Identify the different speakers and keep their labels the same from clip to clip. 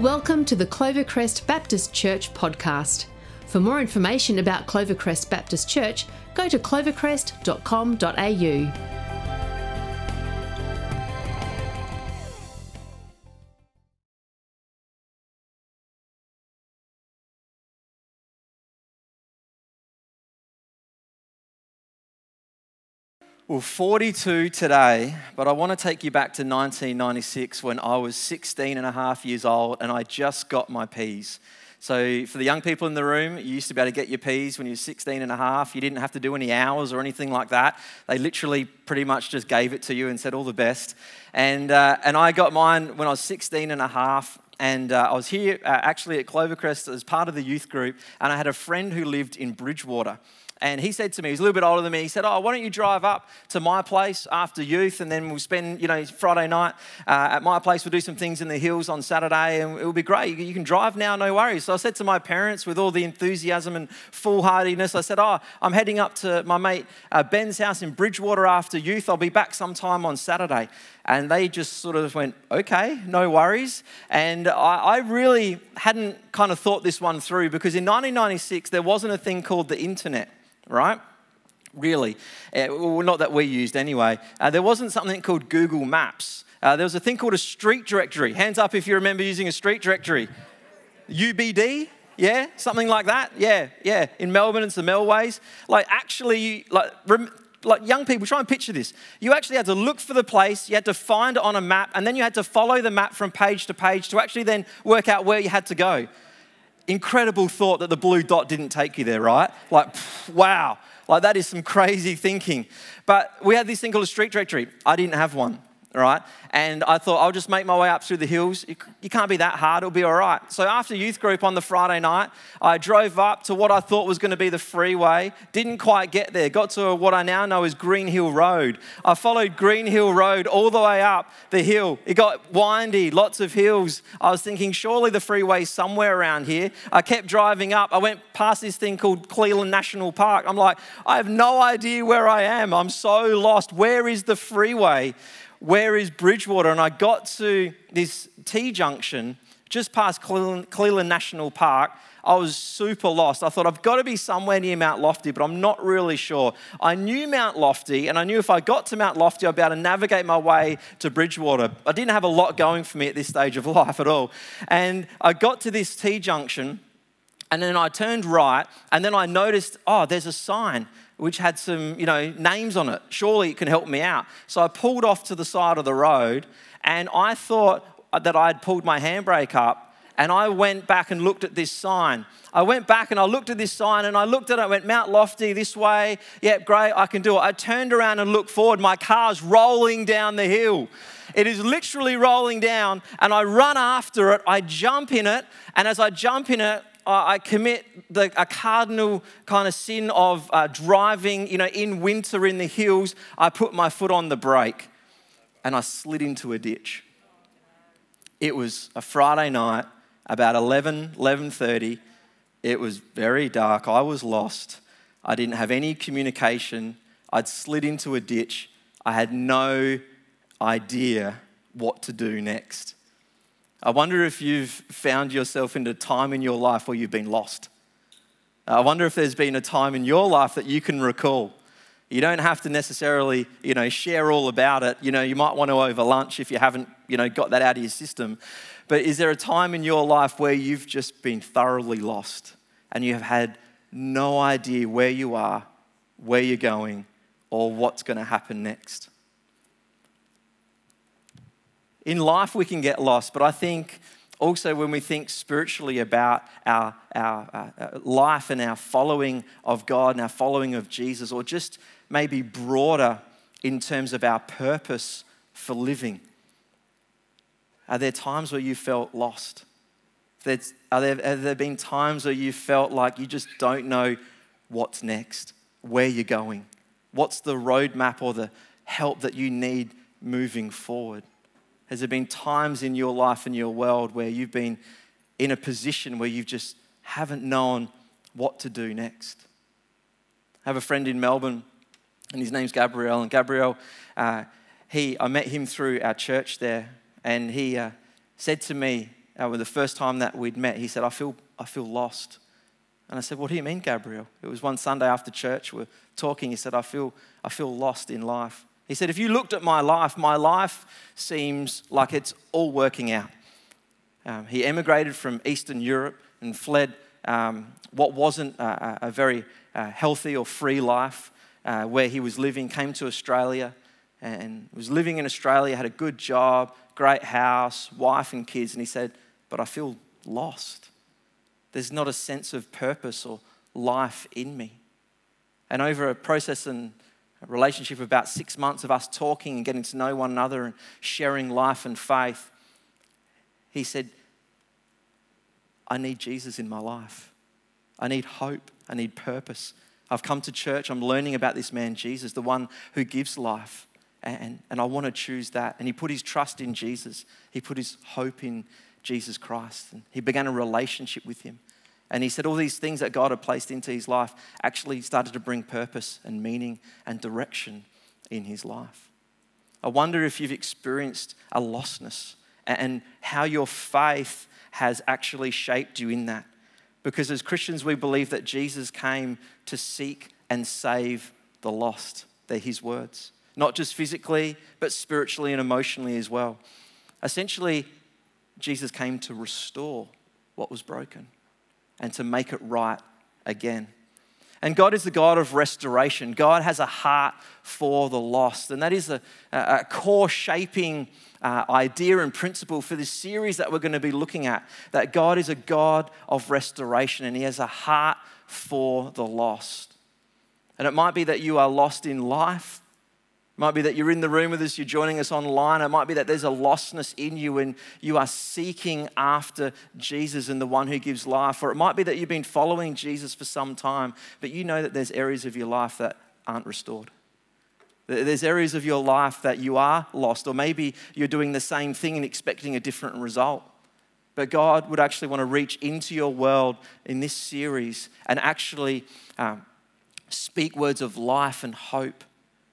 Speaker 1: Welcome to the Clovercrest Baptist Church podcast. For more information about Clovercrest Baptist Church, go to clovercrest.com.au.
Speaker 2: Well, 42 today, but I want to take you back to 1996 when I was 16 and a half years old and I just got my P's. So, for the young people in the room, you used to be able to get your P's when you were 16 and a half. You didn't have to do any hours or anything like that. They literally pretty much just gave it to you and said all the best. And, uh, and I got mine when I was 16 and a half. And uh, I was here uh, actually at Clovercrest as part of the youth group, and I had a friend who lived in Bridgewater. And he said to me, he's a little bit older than me, he said, Oh, why don't you drive up to my place after youth and then we'll spend, you know, Friday night uh, at my place. We'll do some things in the hills on Saturday and it'll be great. You can drive now, no worries. So I said to my parents with all the enthusiasm and foolhardiness, I said, Oh, I'm heading up to my mate uh, Ben's house in Bridgewater after youth. I'll be back sometime on Saturday. And they just sort of went, okay, no worries. And I, I, really hadn't kind of thought this one through because in 1996, there wasn't a thing called the internet right? Really. Uh, well, not that we used anyway. Uh, there wasn't something called Google Maps. Uh, there was a thing called a street directory. Hands up if you remember using a street directory. UBD? Yeah, something like that. Yeah, yeah. In Melbourne, it's the Melways. Like, actually, like, rem- like young people, try and picture this. You actually had to look for the place, you had to find it on a map, and then you had to follow the map from page to page to actually then work out where you had to go incredible thought that the blue dot didn't take you there, right? Like, wow, like that is some crazy thinking. But we had this thing called a street directory. I didn't have one right? And I thought, I'll just make my way up through the hills. You can't be that hard, it'll be all right. So after youth group on the Friday night, I drove up to what I thought was going to be the freeway. Didn't quite get there. Got to what I now know is Green Hill Road. I followed Green Hill Road all the way up the hill. It got windy, lots of hills. I was thinking, surely the freeway's somewhere around here. I kept driving up. I went past this thing called Cleland National Park. I'm like, I have no idea where I am. I'm so lost. Where is the freeway? Where is Bridgewater? And I got to this T junction just past Cleland National Park. I was super lost. I thought, I've got to be somewhere near Mount Lofty, but I'm not really sure. I knew Mount Lofty, and I knew if I got to Mount Lofty, I'd be able to navigate my way to Bridgewater. I didn't have a lot going for me at this stage of life at all. And I got to this T junction, and then I turned right, and then I noticed, oh, there's a sign which had some, you know, names on it. Surely it can help me out. So I pulled off to the side of the road and I thought that I'd pulled my handbrake up and I went back and looked at this sign. I went back and I looked at this sign and I looked at it, I went Mount Lofty this way. Yep, great, I can do it. I turned around and looked forward. My car's rolling down the hill. It is literally rolling down, and I run after it. I jump in it, and as I jump in it, I commit the, a cardinal kind of sin of uh, driving, you know, in winter in the hills. I put my foot on the brake and I slid into a ditch. It was a Friday night, about 11, 11.30. It was very dark. I was lost. I didn't have any communication. I'd slid into a ditch. I had no idea what to do next. I wonder if you've found yourself in a time in your life where you've been lost. Uh, I wonder if there's been a time in your life that you can recall. You don't have to necessarily, you know, share all about it. You know, you might want to over lunch if you haven't, you know, got that out of your system. But is there a time in your life where you've just been thoroughly lost and you have had no idea where you are, where you're going, or what's going to happen next? In life we can get lost, but I think also when we think spiritually about our, our, our, uh, life and our following of God and our following of Jesus, or just maybe broader in terms of our purpose for living. Are there times where you felt lost? Are there, have there been times where you felt like you just don't know what's next, where you're going? What's the roadmap or the help that you need moving forward? Has there been times in your life and your world where you've been in a position where you just haven't known what to do next? I have a friend in Melbourne, and his name's Gabriel. And Gabriel, uh, he, I met him through our church there, and he uh, said to me, uh, the first time that we'd met, he said, I feel, I feel lost. And I said, What do you mean, Gabriel? It was one Sunday after church, we're talking. He said, I feel, I feel lost in life. He said, If you looked at my life, my life seems like it's all working out. Um, he emigrated from Eastern Europe and fled um, what wasn't a, a very uh, healthy or free life uh, where he was living, came to Australia and was living in Australia, had a good job, great house, wife and kids. And he said, But I feel lost. There's not a sense of purpose or life in me. And over a process and a relationship of about six months of us talking and getting to know one another and sharing life and faith, he said, I need Jesus in my life. I need hope. I need purpose. I've come to church. I'm learning about this man, Jesus, the one who gives life. And, and I want to choose that. And he put his trust in Jesus, he put his hope in Jesus Christ. And he began a relationship with him. And he said all these things that God had placed into his life actually started to bring purpose and meaning and direction in his life. I wonder if you've experienced a lostness and how your faith has actually shaped you in that. Because as Christians, we believe that Jesus came to seek and save the lost. They're his words, not just physically, but spiritually and emotionally as well. Essentially, Jesus came to restore what was broken and to make it right again. And God is the God of restoration. God has a heart for the lost. And that is a, a core shaping uh, idea and principle for this series that we're going to be looking at. That God is a God of restoration and He has a heart for the lost. And it might be that you are lost in life, might be that you're in the room with us, you're joining us online. It might be that there's a lostness in you and you are seeking after Jesus and the one who gives life. Or it might be that you've been following Jesus for some time, but you know that there's areas of your life that aren't restored. There's areas of your life that you are lost, or maybe you're doing the same thing and expecting a different result. But God would actually want to reach into your world in this series and actually um, speak words of life and hope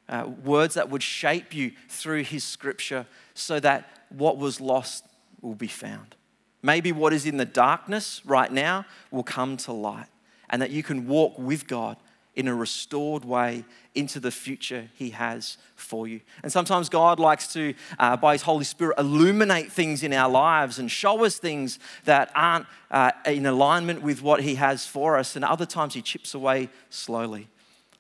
Speaker 2: uh, words that would shape you through His scripture so that what was lost will be found. Maybe what is in the darkness right now will come to light, and that you can walk with God in a restored way into the future He has for you. And sometimes God likes to, uh, by His Holy Spirit, illuminate things in our lives and show us things that aren't uh, in alignment with what He has for us. And other times He chips away slowly.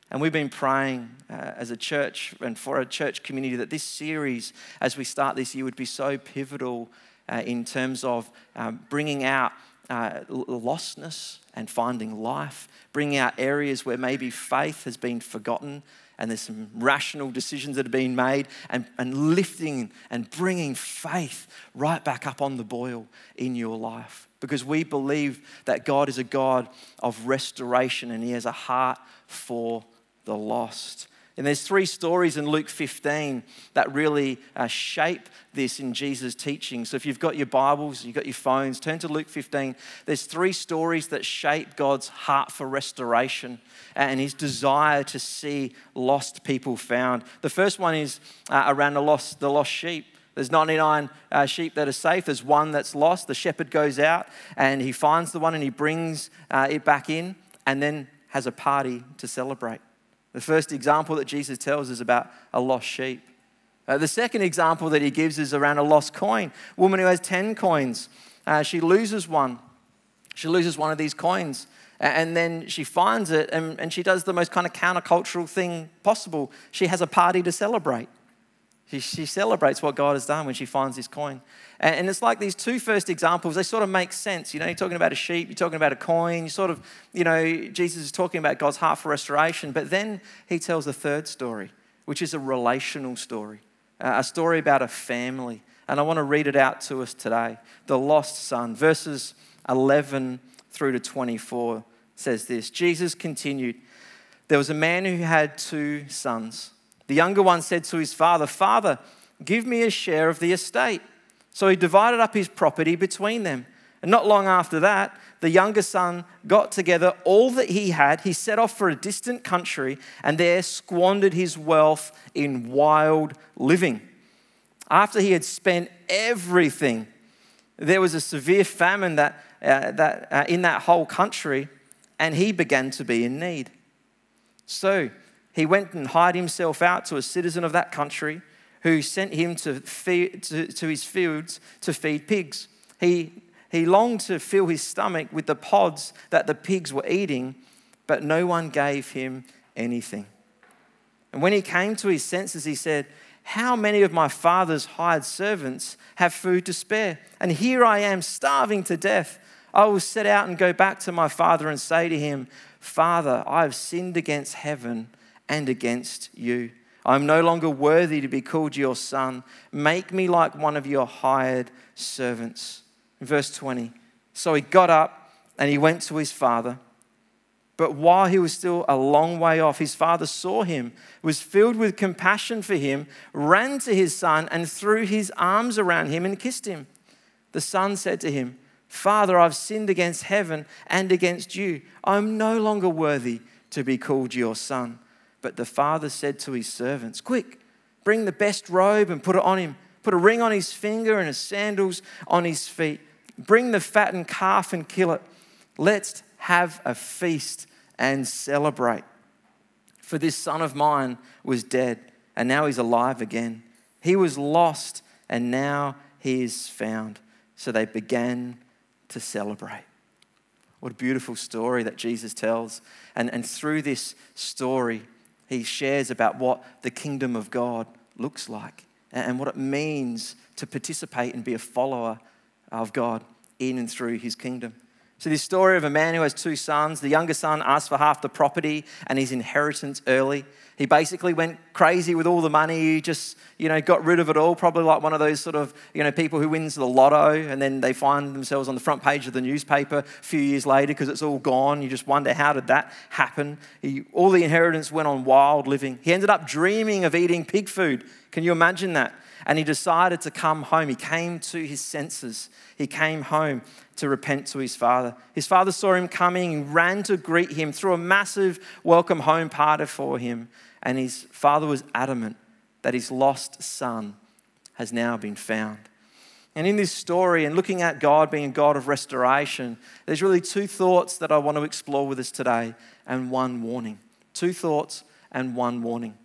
Speaker 2: And we've been praying uh, as a church and for a church community that this series, as we start this year, would be so pivotal uh, in terms of um, bringing out uh, lostness and finding life, bringing out areas where maybe faith has been forgotten and there's some rational decisions that have been made, and, and lifting and bringing faith right back up on the boil in your life. Because we believe that God is a God of restoration and He has a heart for the lost. And there's three stories in Luke 15 that really uh, shape this in Jesus' teaching. So if you've got your Bibles, you've got your phones, turn to Luke 15. There's three stories that shape God's heart for restoration and his desire to see lost people found. The first one is uh, around the lost, the lost sheep. There's 99 uh, sheep that are safe. There's one that's lost. The shepherd goes out and he finds the one and he brings uh, it back in and then has a party to celebrate. The first example that Jesus tells is about a lost sheep. Uh, the second example that he gives is around a lost coin. A woman who has 10 coins, uh, she loses one. She loses one of these coins. And then she finds it and, and she does the most kind of countercultural thing possible. She has a party to celebrate. She, she celebrates what God has done when she finds this coin. And, and it's like these two first examples, they sort of make sense. You know, you're talking about a sheep, you're talking about a coin, you sort of, you know, Jesus is talking about God's heart for restoration. But then he tells a third story, which is a relational story, a story about a family. And I want to read it out to us today. The lost son, verses 11 through to 24 says this Jesus continued, There was a man who had two sons. The younger one said to his father, Father, give me a share of the estate. So he divided up his property between them. And not long after that, the younger son got together all that he had. He set off for a distant country and there squandered his wealth in wild living. After he had spent everything, There was a severe famine that, uh, that, uh, in that whole country, and he began to be in need. So he went and hired himself out to a citizen of that country who sent him to, feed, to, to his fields to feed pigs. He, he longed to fill his stomach with the pods that the pigs were eating, but no one gave him anything. And when he came to his senses, he said, How many of my father's hired servants have food to spare? And here I am starving to death. I will set out and go back to my father and say to him, Father, I have sinned against heaven and against you. I am no longer worthy to be called your son. Make me like one of your hired servants. Verse 20. So he got up and he went to his father. But while he was still a long way off, his father saw him, was filled with compassion for him, ran to his son, and threw his arms around him and kissed him. The son said to him, Father, I've sinned against heaven and against you. I'm no longer worthy to be called your son. But the father said to his servants, Quick, bring the best robe and put it on him. Put a ring on his finger and his sandals on his feet. Bring the fattened calf and kill it. Let's have a feast and celebrate. For this son of mine was dead, and now he's alive again. He was lost, and now he is found. So they began to celebrate. What a beautiful story that Jesus tells. And, and through this story, he shares about what the kingdom of God looks like and what it means to participate and be a follower of God in and through his kingdom. So, this story of a man who has two sons. The younger son asked for half the property and his inheritance early. He basically went crazy with all the money. He just, you know, got rid of it all. Probably like one of those sort of, you know, people who wins the lotto and then they find themselves on the front page of the newspaper a few years later because it's all gone. You just wonder how did that happen? He, all the inheritance went on wild living. He ended up dreaming of eating pig food. Can you imagine that? And he decided to come home. He came to his senses. He came home to repent to his father. His father saw him coming and ran to greet him, threw a massive welcome home party for him. And his father was adamant that his lost son has now been found. And in this story, and looking at God being a God of restoration, there's really two thoughts that I want to explore with us today, and one warning. Two thoughts and one warning.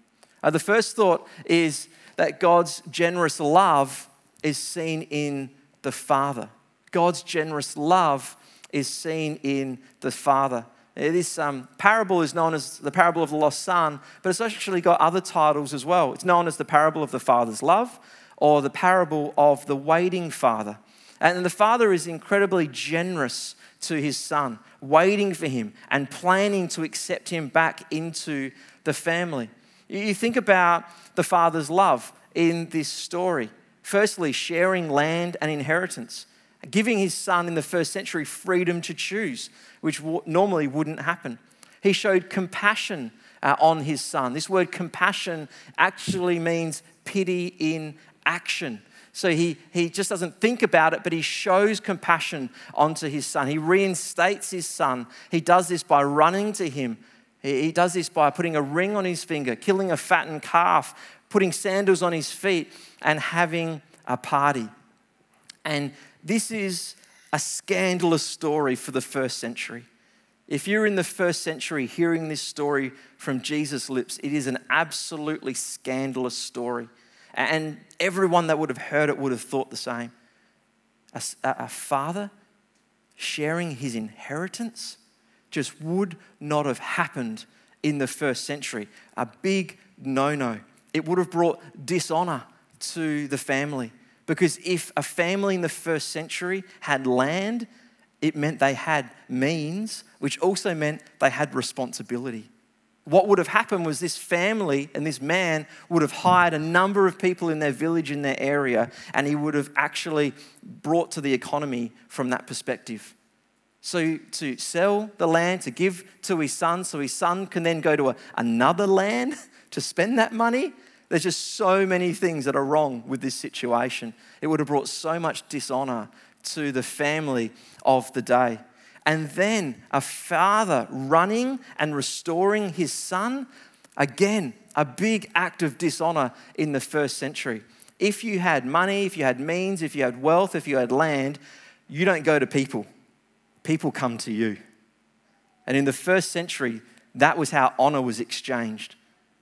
Speaker 2: Uh, the first thought is that God's generous love is seen in the Father. God's generous love is seen in the Father. This um, parable is known as the parable of the lost son, but it's actually got other titles as well. It's known as the parable of the father's love or the parable of the waiting father. And the father is incredibly generous to his son, waiting for him and planning to accept him back into the family. You think about the father's love in this story. Firstly, sharing land and inheritance giving his son in the first century freedom to choose, which normally wouldn't happen. He showed compassion uh, on his son. This word compassion actually means pity in action. So he, he just doesn't think about it, but he shows compassion onto his son. He reinstates his son. He does this by running to him. He, he does this by putting a ring on his finger, killing a fattened calf, putting sandals on his feet, and having a party. And this is a scandalous story for the first century. If you're in the first century hearing this story from Jesus' lips, it is an absolutely scandalous story. And everyone that would have heard it would have thought the same. A, a father sharing his inheritance just would not have happened in the first century. A big no no. It would have brought dishonor to the family. Because if a family in the first century had land, it meant they had means, which also meant they had responsibility. What would have happened was this family and this man would have hired a number of people in their village, in their area, and he would have actually brought to the economy from that perspective. So, to sell the land, to give to his son, so his son can then go to a, another land to spend that money, there's just so many things that are wrong with this situation. It would have brought so much dishonor to the family of the day. And then a father running and restoring his son, again, a big act of dishonor in the first century. if you had money, if you had means, if you had wealth, if you had land, you don't go to people. People come to you. And in the first century, that was how honor was exchanged.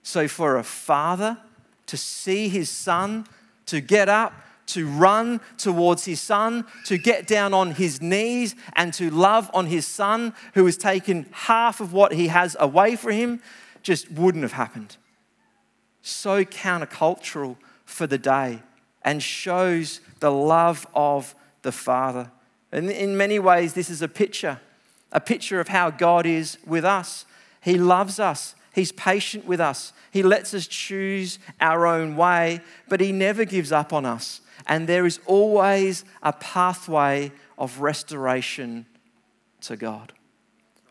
Speaker 2: So for a father to see his son, to get up, to run towards his son, to get down on his knees and to love on his son who has taken half of what he has away from him, just wouldn't have happened. So countercultural for the day and shows the love of the Father. And in many ways, this is a picture, a picture of how God is with us. He loves us, He's patient with us, He lets us choose our own way, but He never gives up on us. And there is always a pathway of restoration to God.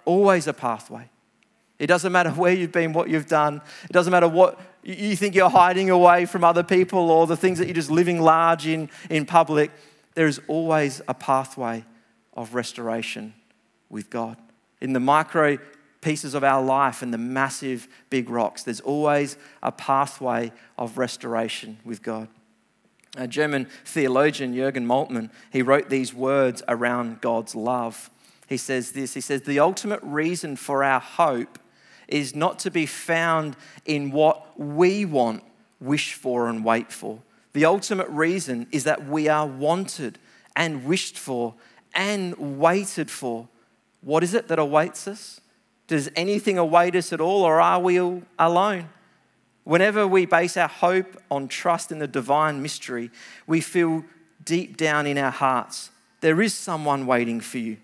Speaker 2: Always a pathway. It doesn't matter where you've been, what you've done. It doesn't matter what you think you're hiding away from other people or the things that you're just living large in in public. There is always a pathway of restoration with God. In the micro pieces of our life and the massive big rocks, there's always a pathway of restoration with God. A German theologian, Jürgen Moltmann, he wrote these words around God's love. He says this He says, The ultimate reason for our hope is not to be found in what we want, wish for, and wait for. The ultimate reason is that we are wanted and wished for and waited for. What is it that awaits us? Does anything await us at all, or are we alone? Whenever we base our hope on trust in the divine mystery, we feel deep down in our hearts there is someone waiting for you,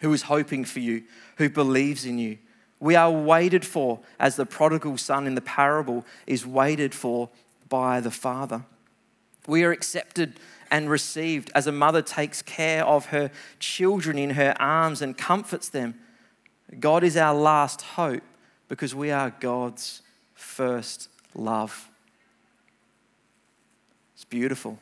Speaker 2: who is hoping for you, who believes in you. We are waited for as the prodigal son in the parable is waited for by the Father. We are accepted and received as a mother takes care of her children in her arms and comforts them. God is our last hope because we are God's first love. It's beautiful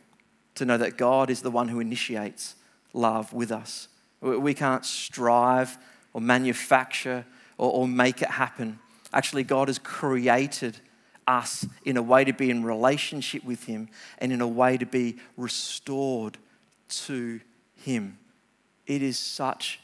Speaker 2: to know that God is the one who initiates love with us. We can't strive or manufacture or, or make it happen. Actually, God has created us in a way to be in relationship with Him and in a way to be restored to Him. It is such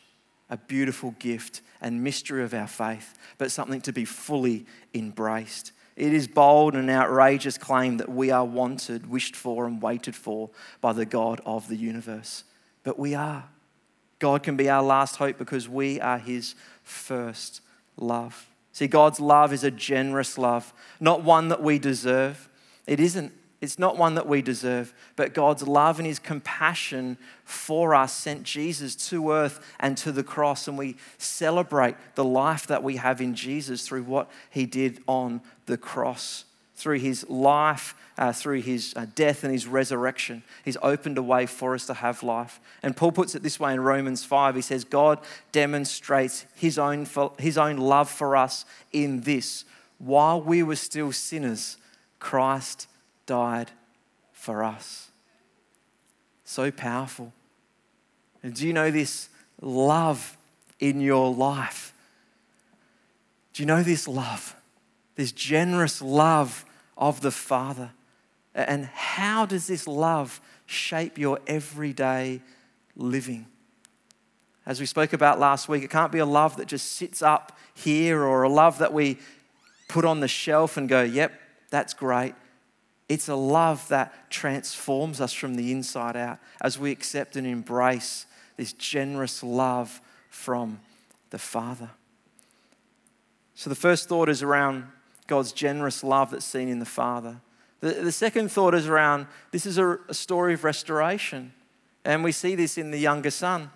Speaker 2: a beautiful gift and mystery of our faith, but something to be fully embraced. It is bold and outrageous claim that we are wanted, wished for, and waited for by the God of the universe. But we are. God can be our last hope because we are His first love. See, God's love is a generous love, not one that we deserve. It isn't. It's not one that we deserve, but God's love and His compassion for us sent Jesus to earth and to the cross. And we celebrate the life that we have in Jesus through what He did on the cross. Through His life, uh, through His uh, death and His resurrection, He's opened a way for us to have life. And Paul puts it this way in Romans 5 He says, God demonstrates His own, his own love for us in this while we were still sinners, Christ died for us. So powerful. And do you know this love in your life? Do you know this love? This generous love of the Father. And how does this love shape your everyday living? As we spoke about last week, it can't be a love that just sits up here or a love that we put on the shelf and go, yep, that's great. It's a love that transforms us from the inside out as we accept and embrace this generous love from the Father. So, the first thought is around God's generous love that's seen in the Father. The, the second thought is around this is a, a story of restoration. And we see this in the younger son.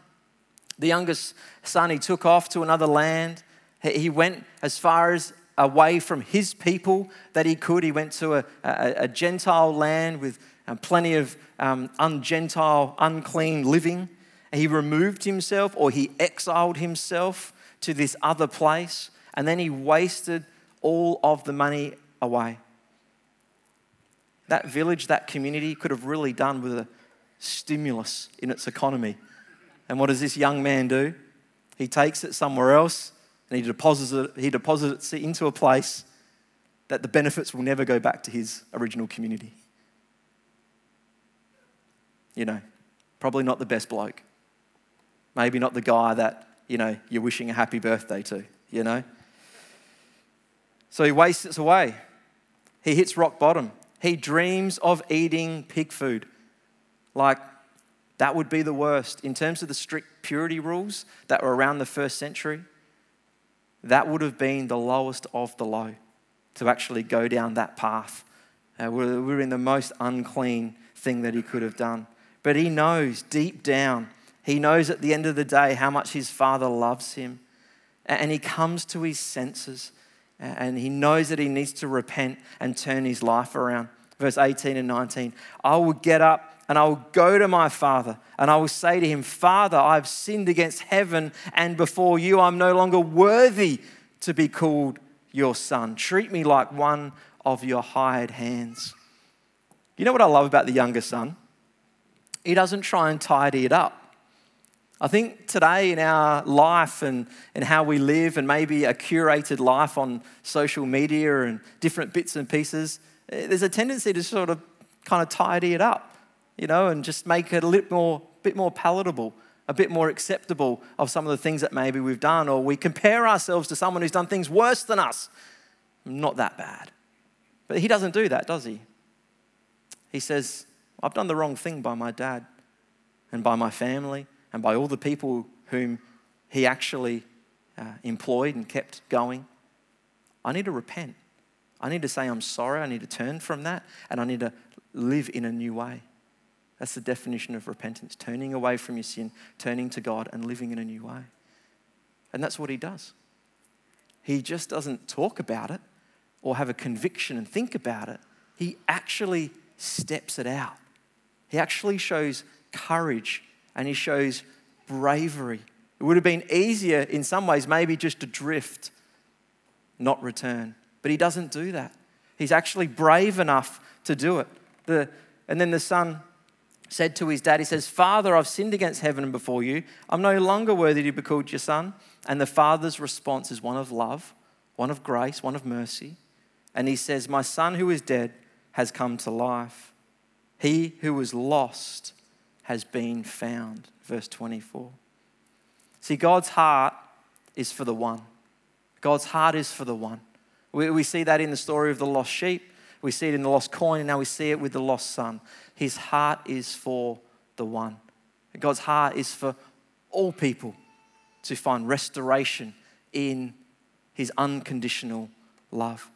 Speaker 2: The youngest son, he took off to another land. He went as far as away from his people that he could. He went to a, a, a Gentile land with um, plenty of um, ungentile, unclean living. He removed himself or he exiled himself to this other place, and then he wasted all of the money away. That village, that community could have really done with a stimulus in its economy. And what does this young man do? He takes it somewhere else and he deposits it, he deposits it into a place that the benefits will never go back to his original community. you know, probably not the best bloke. Maybe not the guy that, you know, you're wishing a happy birthday to, you know. So he wastes it away. He hits rock bottom. He dreams of eating pig food. Like, that would be the worst. In terms of the strict purity rules that were around the first century, that would have been the lowest of the low to actually go down that path. Uh, we're, we're in the most unclean thing that he could have done. But he knows deep down, he knows at the end of the day how much his father loves him. And he comes to his senses and he knows that he needs to repent and turn his life around. Verse 18 and 19 I will get up and I will go to my father and I will say to him, Father, I've sinned against heaven and before you. I'm no longer worthy to be called your son. Treat me like one of your hired hands. You know what I love about the younger son? He doesn't try and tidy it up. I think today in our life and, and how we live, and maybe a curated life on social media and different bits and pieces, eh, there's a tendency to sort of kind of tidy it up, you know, and just make it a little more, bit more palatable, a bit more acceptable of some of the things that maybe we've done, or we compare ourselves to someone who's done things worse than us. Not that bad. But he doesn't do that, does he? He says, I've done the wrong thing by my dad and by my family and by all the people whom he actually uh, employed and kept going. I need to repent. I need to say I'm sorry. I need to turn from that and I need to live in a new way. That's the definition of repentance turning away from your sin, turning to God, and living in a new way. And that's what he does. He just doesn't talk about it or have a conviction and think about it. He actually steps it out. He actually shows courage and he shows bravery. It would have been easier in some ways, maybe just to drift, not return. But he doesn't do that. He's actually brave enough to do it. The, and then the son said to his dad, He says, Father, I've sinned against heaven and before you. I'm no longer worthy to be called your son. And the father's response is one of love, one of grace, one of mercy. And he says, My son who is dead has come to life. He who was lost has been found. Verse 24. See, God's heart is for the one. God's heart is for the one. We, we see that in the story of the lost sheep, we see it in the lost coin, and now we see it with the lost son. His heart is for the one. God's heart is for all people to find restoration in his unconditional love.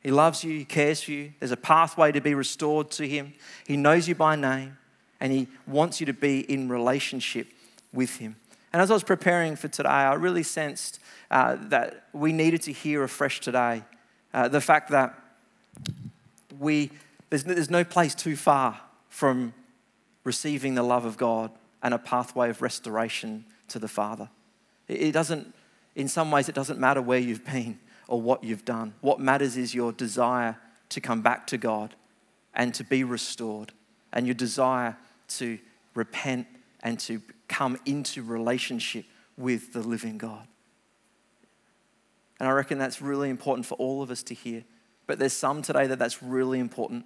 Speaker 2: He loves you, he cares for you. There's a pathway to be restored to him. He knows you by name and He wants you to be in relationship with Him. And as I was preparing for today, I really sensed uh, that we needed to hear afresh today uh, the fact that we, there's, there's no place too far from receiving the love of God and a pathway of restoration to the Father. It doesn't, in some ways, it doesn't matter where you've been or what you've done. What matters is your desire to come back to God and to be restored, and your desire to repent and to come into relationship with the living God. And I reckon that's really important for all of us to hear. But there's some today that that's really important.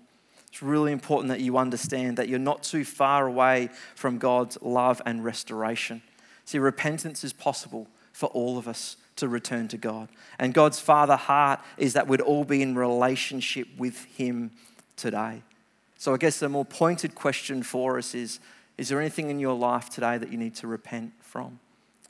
Speaker 2: It's really important that you understand that you're not too far away from God's love and restoration. See, repentance is possible for all of us to return to God. And God's Father heart is that we'd all be in relationship with Him today. So I guess a more pointed question for us is Is there anything in your life today that you need to repent from?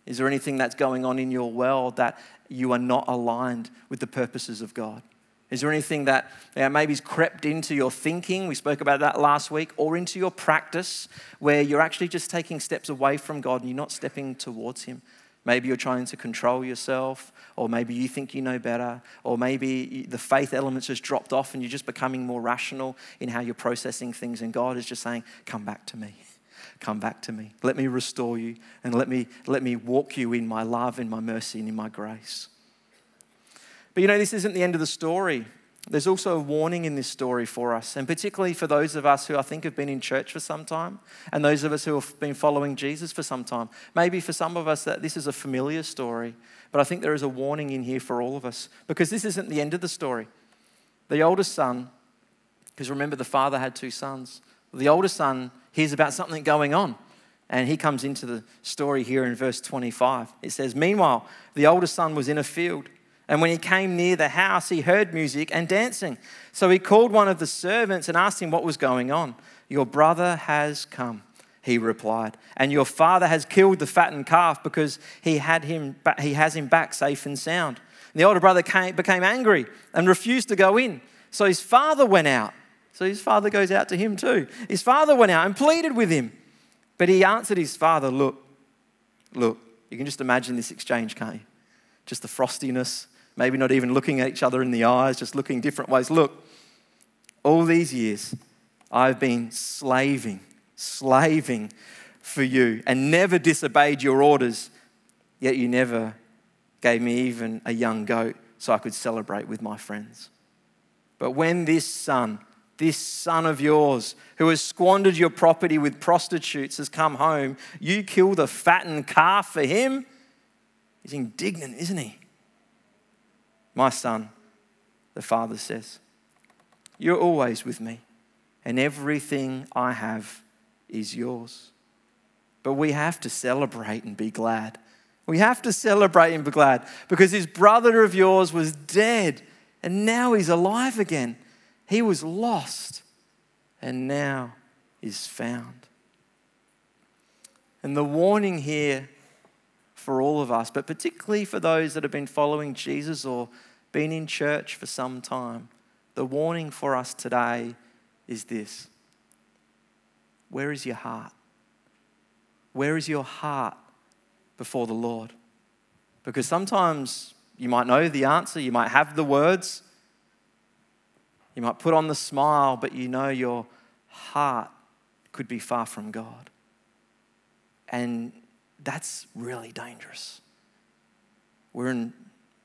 Speaker 2: Is there anything that's going on in your world that you are not aligned with the purposes of God? Is there anything that maybe maybe's crept into your thinking? We spoke about that last week, or into your practice where you're actually just taking steps away from God and you're not stepping towards Him. Maybe you're trying to control yourself, or maybe you think you know better, or maybe the faith elements just dropped off and you're just becoming more rational in how you're processing things. And God is just saying, Come back to me. Come back to me. Let me restore you and let me, let me walk you in my love, in my mercy, and in my grace. But you know, this isn't the end of the story. There's also a warning in this story for us, and particularly for those of us who I think have been in church for some time, and those of us who have been following Jesus for some time. Maybe for some of us that this is a familiar story, but I think there is a warning in here for all of us because this isn't the end of the story. The oldest son, because remember the father had two sons, the oldest son hears about something going on. And he comes into the story here in verse 25. It says, Meanwhile, the oldest son was in a field. And when he came near the house, he heard music and dancing. So he called one of the servants and asked him what was going on. Your brother has come, he replied, and your father has killed the fattened calf because he, had him, he has him back safe and sound. And the older brother came, became angry and refused to go in. So his father went out. So his father goes out to him too. His father went out and pleaded with him. But he answered his father, Look, look, you can just imagine this exchange, can't you? Just the frostiness, maybe not even looking at each other in the eyes, just looking different ways. Look, all these years, I've been slaving, slaving for you and never disobeyed your orders, yet you never gave me even a young goat so I could celebrate with my friends. But when this son, this son of yours who has squandered your property with prostitutes has come home, you kill the fattened calf for him? He's indignant, isn't he? My son, the father says, You're always with me, and everything I have is yours. But we have to celebrate and be glad. We have to celebrate and be glad because this brother of yours was dead and now he's alive again. He was lost and now is found. And the warning here for all of us, but particularly for those that have been following Jesus or been in church for some time, the warning for us today is this Where is your heart? Where is your heart before the Lord? Because sometimes you might know the answer, you might have the words, you might put on the smile, but you know your heart could be far from God. And that's really dangerous. We're in,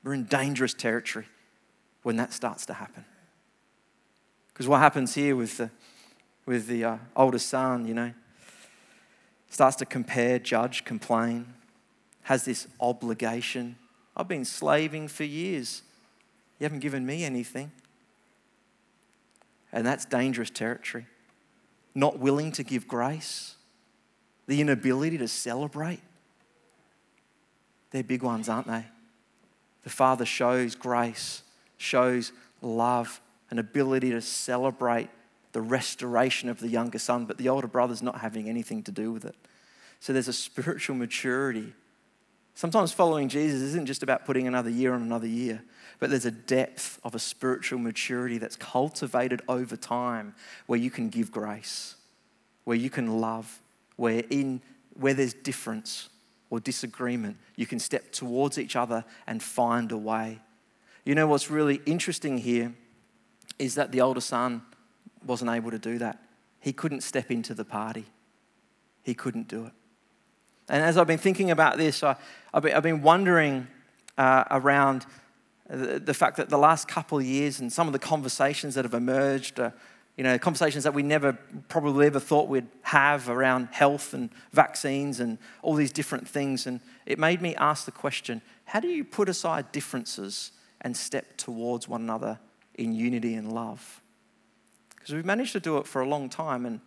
Speaker 2: we're in dangerous territory when that starts to happen. Because what happens here with the, with the uh, older son, you know, starts to compare, judge, complain, has this obligation. I've been slaving for years. You haven't given me anything. And that's dangerous territory. Not willing to give grace, the inability to celebrate. They're big ones, aren't they? The Father shows grace, shows love, an ability to celebrate the restoration of the younger son, but the older brother's not having anything to do with it. So there's a spiritual maturity. Sometimes following Jesus isn't just about putting another year on another year, but there's a depth of a spiritual maturity that's cultivated over time where you can give grace, where you can love, where, in, where there's difference or disagreement, you can step towards each other and find a way. You know what's really interesting here is that the older son wasn't able to do that. He couldn't step into the party, he couldn't do it. And as I've been thinking about this, I, have been, wondering uh, around the, fact that the last couple of years and some of the conversations that have emerged, uh, you know, conversations that we never probably ever thought we'd have around health and vaccines and all these different things. And it made me ask the question how do you put aside differences and step towards one another in unity and love? Because we've managed to do it for a long time. And,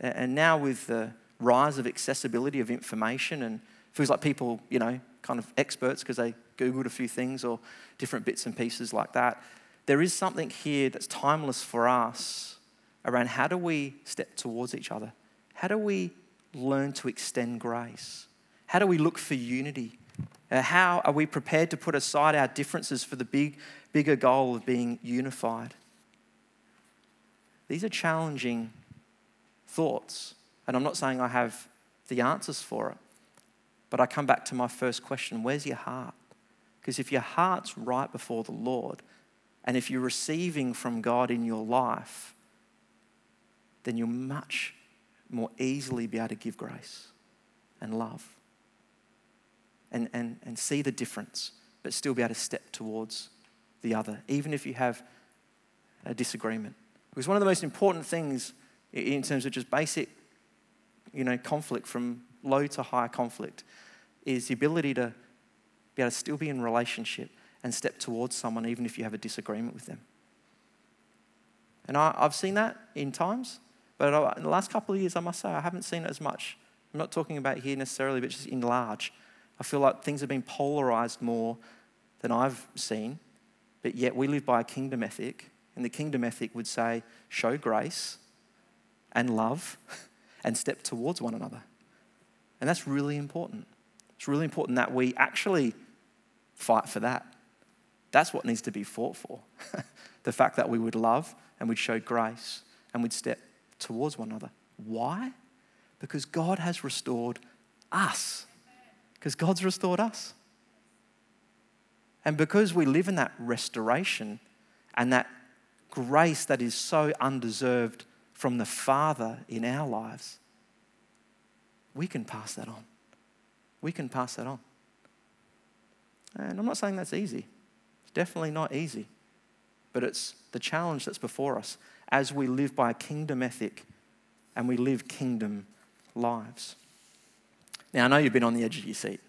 Speaker 2: and now with the rise of accessibility of information and feels like people, you know, kind of experts because they Googled a few things or different bits and pieces like that. There is something here that's timeless for us around how do we step towards each other? How do we learn to extend grace? How do we look for unity? Uh, how are we prepared to put aside our differences for the big, bigger goal of being unified? These are challenging thoughts, and I'm not saying I have the answers for it, but I come back to my first question where's your heart? Because if your heart's right before the Lord, and if you're receiving from God in your life, then you'll much more easily be able to give grace and love and, and, and see the difference, but still be able to step towards the other, even if you have a disagreement. Because one of the most important things in terms of just basic, you know, conflict from low to high conflict is the ability to be able to still be in relationship and step towards someone even if you have a disagreement with them. And I, have seen that in times But in the last couple of years, I must say, I haven't seen it as much. I'm not talking about here necessarily, but just in large. I feel like things have been polarized more than I've seen, but yet we live by a kingdom ethic, and the kingdom ethic would say, show grace and love and step towards one another. And that's really important. It's really important that we actually fight for that. That's what needs to be fought for. the fact that we would love and we'd show grace and we'd step towards one another. Why? Because God has restored us. Because God's restored us. And because we live in that restoration and that grace that is so undeserved from the Father in our lives, we can pass that on. We can pass that on. And I'm not saying that's easy. It's definitely not easy. But it's the challenge that's before us as we live by a kingdom ethic and we live kingdom lives. Now, I know you've been on the edge of your seat.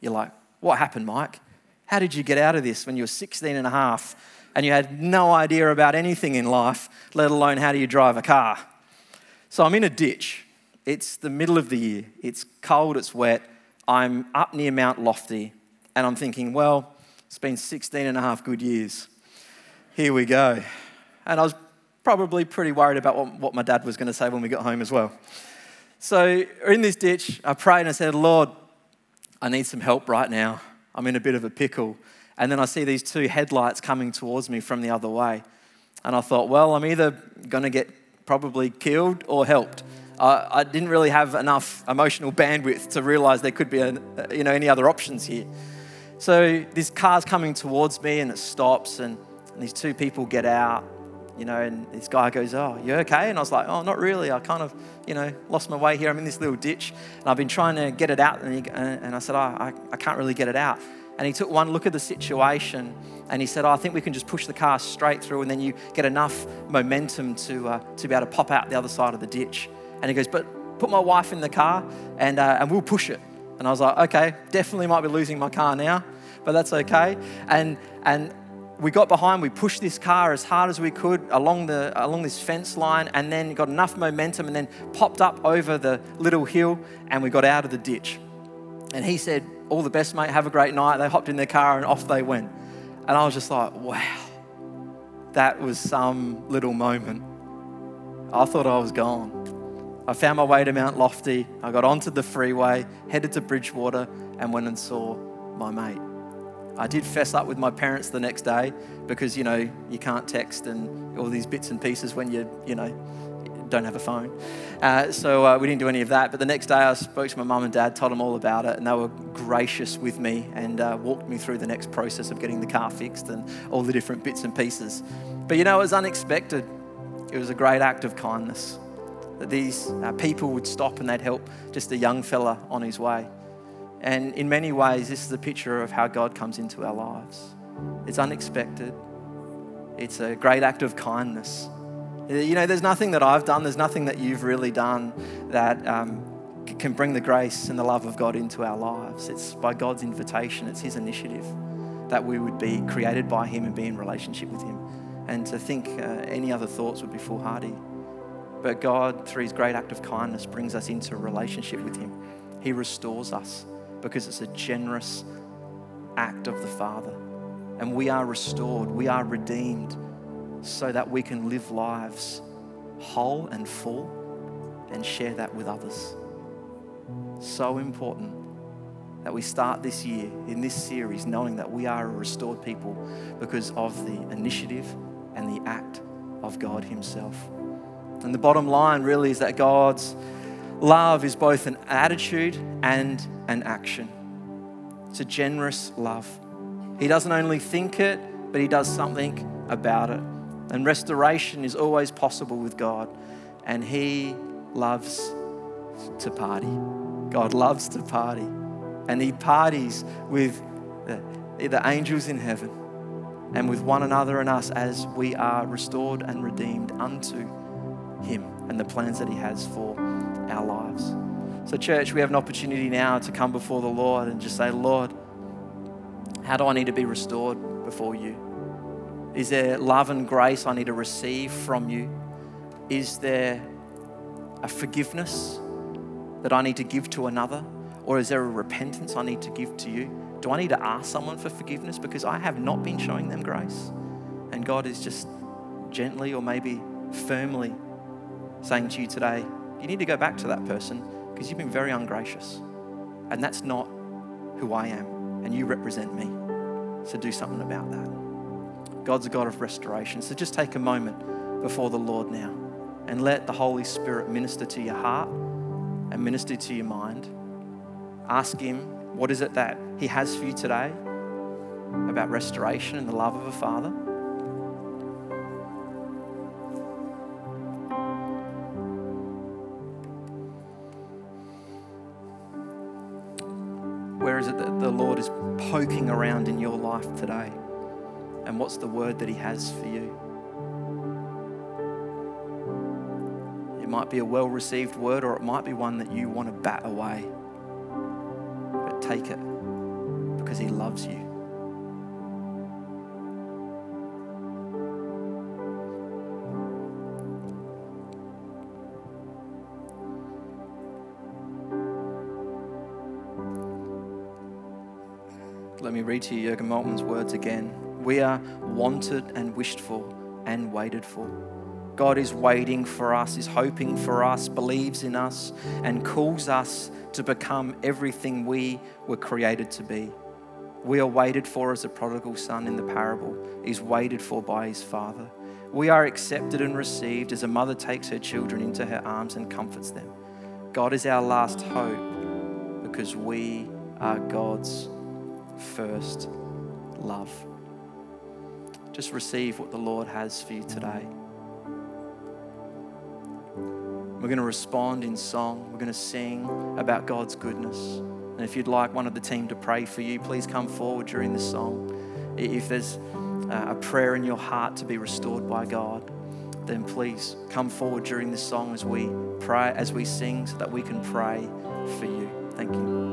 Speaker 2: You're like, what happened, Mike? How did you get out of this when you were 16 and a half and you had no idea about anything in life, let alone how do you drive a car? So I'm in a ditch. It's the middle of the year. It's cold, it's wet. I'm up near Mount Lofty and I'm thinking, well, it's been 16 and a half good years. Here we go. And I was probably pretty worried about what, what my dad was going to say when we got home as well. So, in this ditch, I prayed and I said, Lord, I need some help right now. I'm in a bit of a pickle. And then I see these two headlights coming towards me from the other way. And I thought, well, I'm either going to get probably killed or helped. Uh, I didn't really have enough emotional bandwidth to realize there could be a, you know, any other options here. So this car's coming towards me and it stops, and, and these two people get out, you know, and this guy goes, Oh, you okay? And I was like, Oh, not really. I kind of, you know, lost my way here. I'm in this little ditch, and I've been trying to get it out. And, he, and I said, oh, I, I can't really get it out. And he took one look at the situation and he said, oh, I think we can just push the car straight through and then you get enough momentum to, uh, to be able to pop out the other side of the ditch. And he goes, But put my wife in the car and, uh, and we'll push it. And I was like, Okay, definitely might be losing my car now, but that's okay. And, and we got behind, we pushed this car as hard as we could along, the, along this fence line, and then got enough momentum and then popped up over the little hill and we got out of the ditch. And he said, All the best, mate, have a great night. They hopped in their car and off they went. And I was just like, Wow, that was some little moment. I thought I was gone. I found my way to Mount Lofty. I got onto the freeway, headed to Bridgewater, and went and saw my mate. I did fess up with my parents the next day because, you know, you can't text and all these bits and pieces when you, you know, don't have a phone. Uh, so uh, we didn't do any of that. But the next day I spoke to my mum and dad, told them all about it, and they were gracious with me and uh, walked me through the next process of getting the car fixed and all the different bits and pieces. But, you know, it was unexpected. It was a great act of kindness that these uh, people would stop and they'd help just a young fella on his way. And in many ways, this is a picture of how God comes into our lives. It's unexpected, it's a great act of kindness. You know, there's nothing that I've done, there's nothing that you've really done that um, can bring the grace and the love of God into our lives. It's by God's invitation, it's His initiative that we would be created by Him and be in relationship with Him. And to think uh, any other thoughts would be foolhardy. But God, through His great act of kindness, brings us into relationship with Him. He restores us because it's a generous act of the Father. And we are restored, we are redeemed so that we can live lives whole and full and share that with others. So important that we start this year in this series knowing that we are a restored people because of the initiative and the act of God Himself. And the bottom line really is that God's love is both an attitude and an action. It's a generous love. He doesn't only think it, but He does something about it. And restoration is always possible with God. And He loves to party. God loves to party. And He parties with the, the angels in heaven and with one another and us as we are restored and redeemed unto Him and the plans that He has for our lives. So, church, we have an opportunity now to come before the Lord and just say, Lord, how do I need to be restored before you? Is there love and grace I need to receive from you? Is there a forgiveness that I need to give to another? Or is there a repentance I need to give to you? Do I need to ask someone for forgiveness because I have not been showing them grace? And God is just gently or maybe firmly saying to you today, you need to go back to that person because you've been very ungracious. And that's not who I am. And you represent me. So do something about that. God's a God of restoration. So just take a moment before the Lord now and let the Holy Spirit minister to your heart and minister to your mind. Ask Him, what is it that He has for you today about restoration and the love of a Father? Poking around in your life today? And what's the word that He has for you? It might be a well received word, or it might be one that you want to bat away. But take it because He loves you. Let me read to you Jurgen Moltmann's words again. We are wanted and wished for and waited for. God is waiting for us, is hoping for us, believes in us, and calls us to become everything we were created to be. We are waited for as a prodigal son in the parable is waited for by his father. We are accepted and received as a mother takes her children into her arms and comforts them. God is our last hope because we are God's first love. Just receive what the Lord has for you today. We're going to respond in song. We're going to sing about God's goodness. And if you'd like one of the team to pray for you, please come forward during this song. If there's uh, a prayer in your heart to be restored by God, then please come forward during this song as we pray, as we sing, so that we can pray for you. Thank you.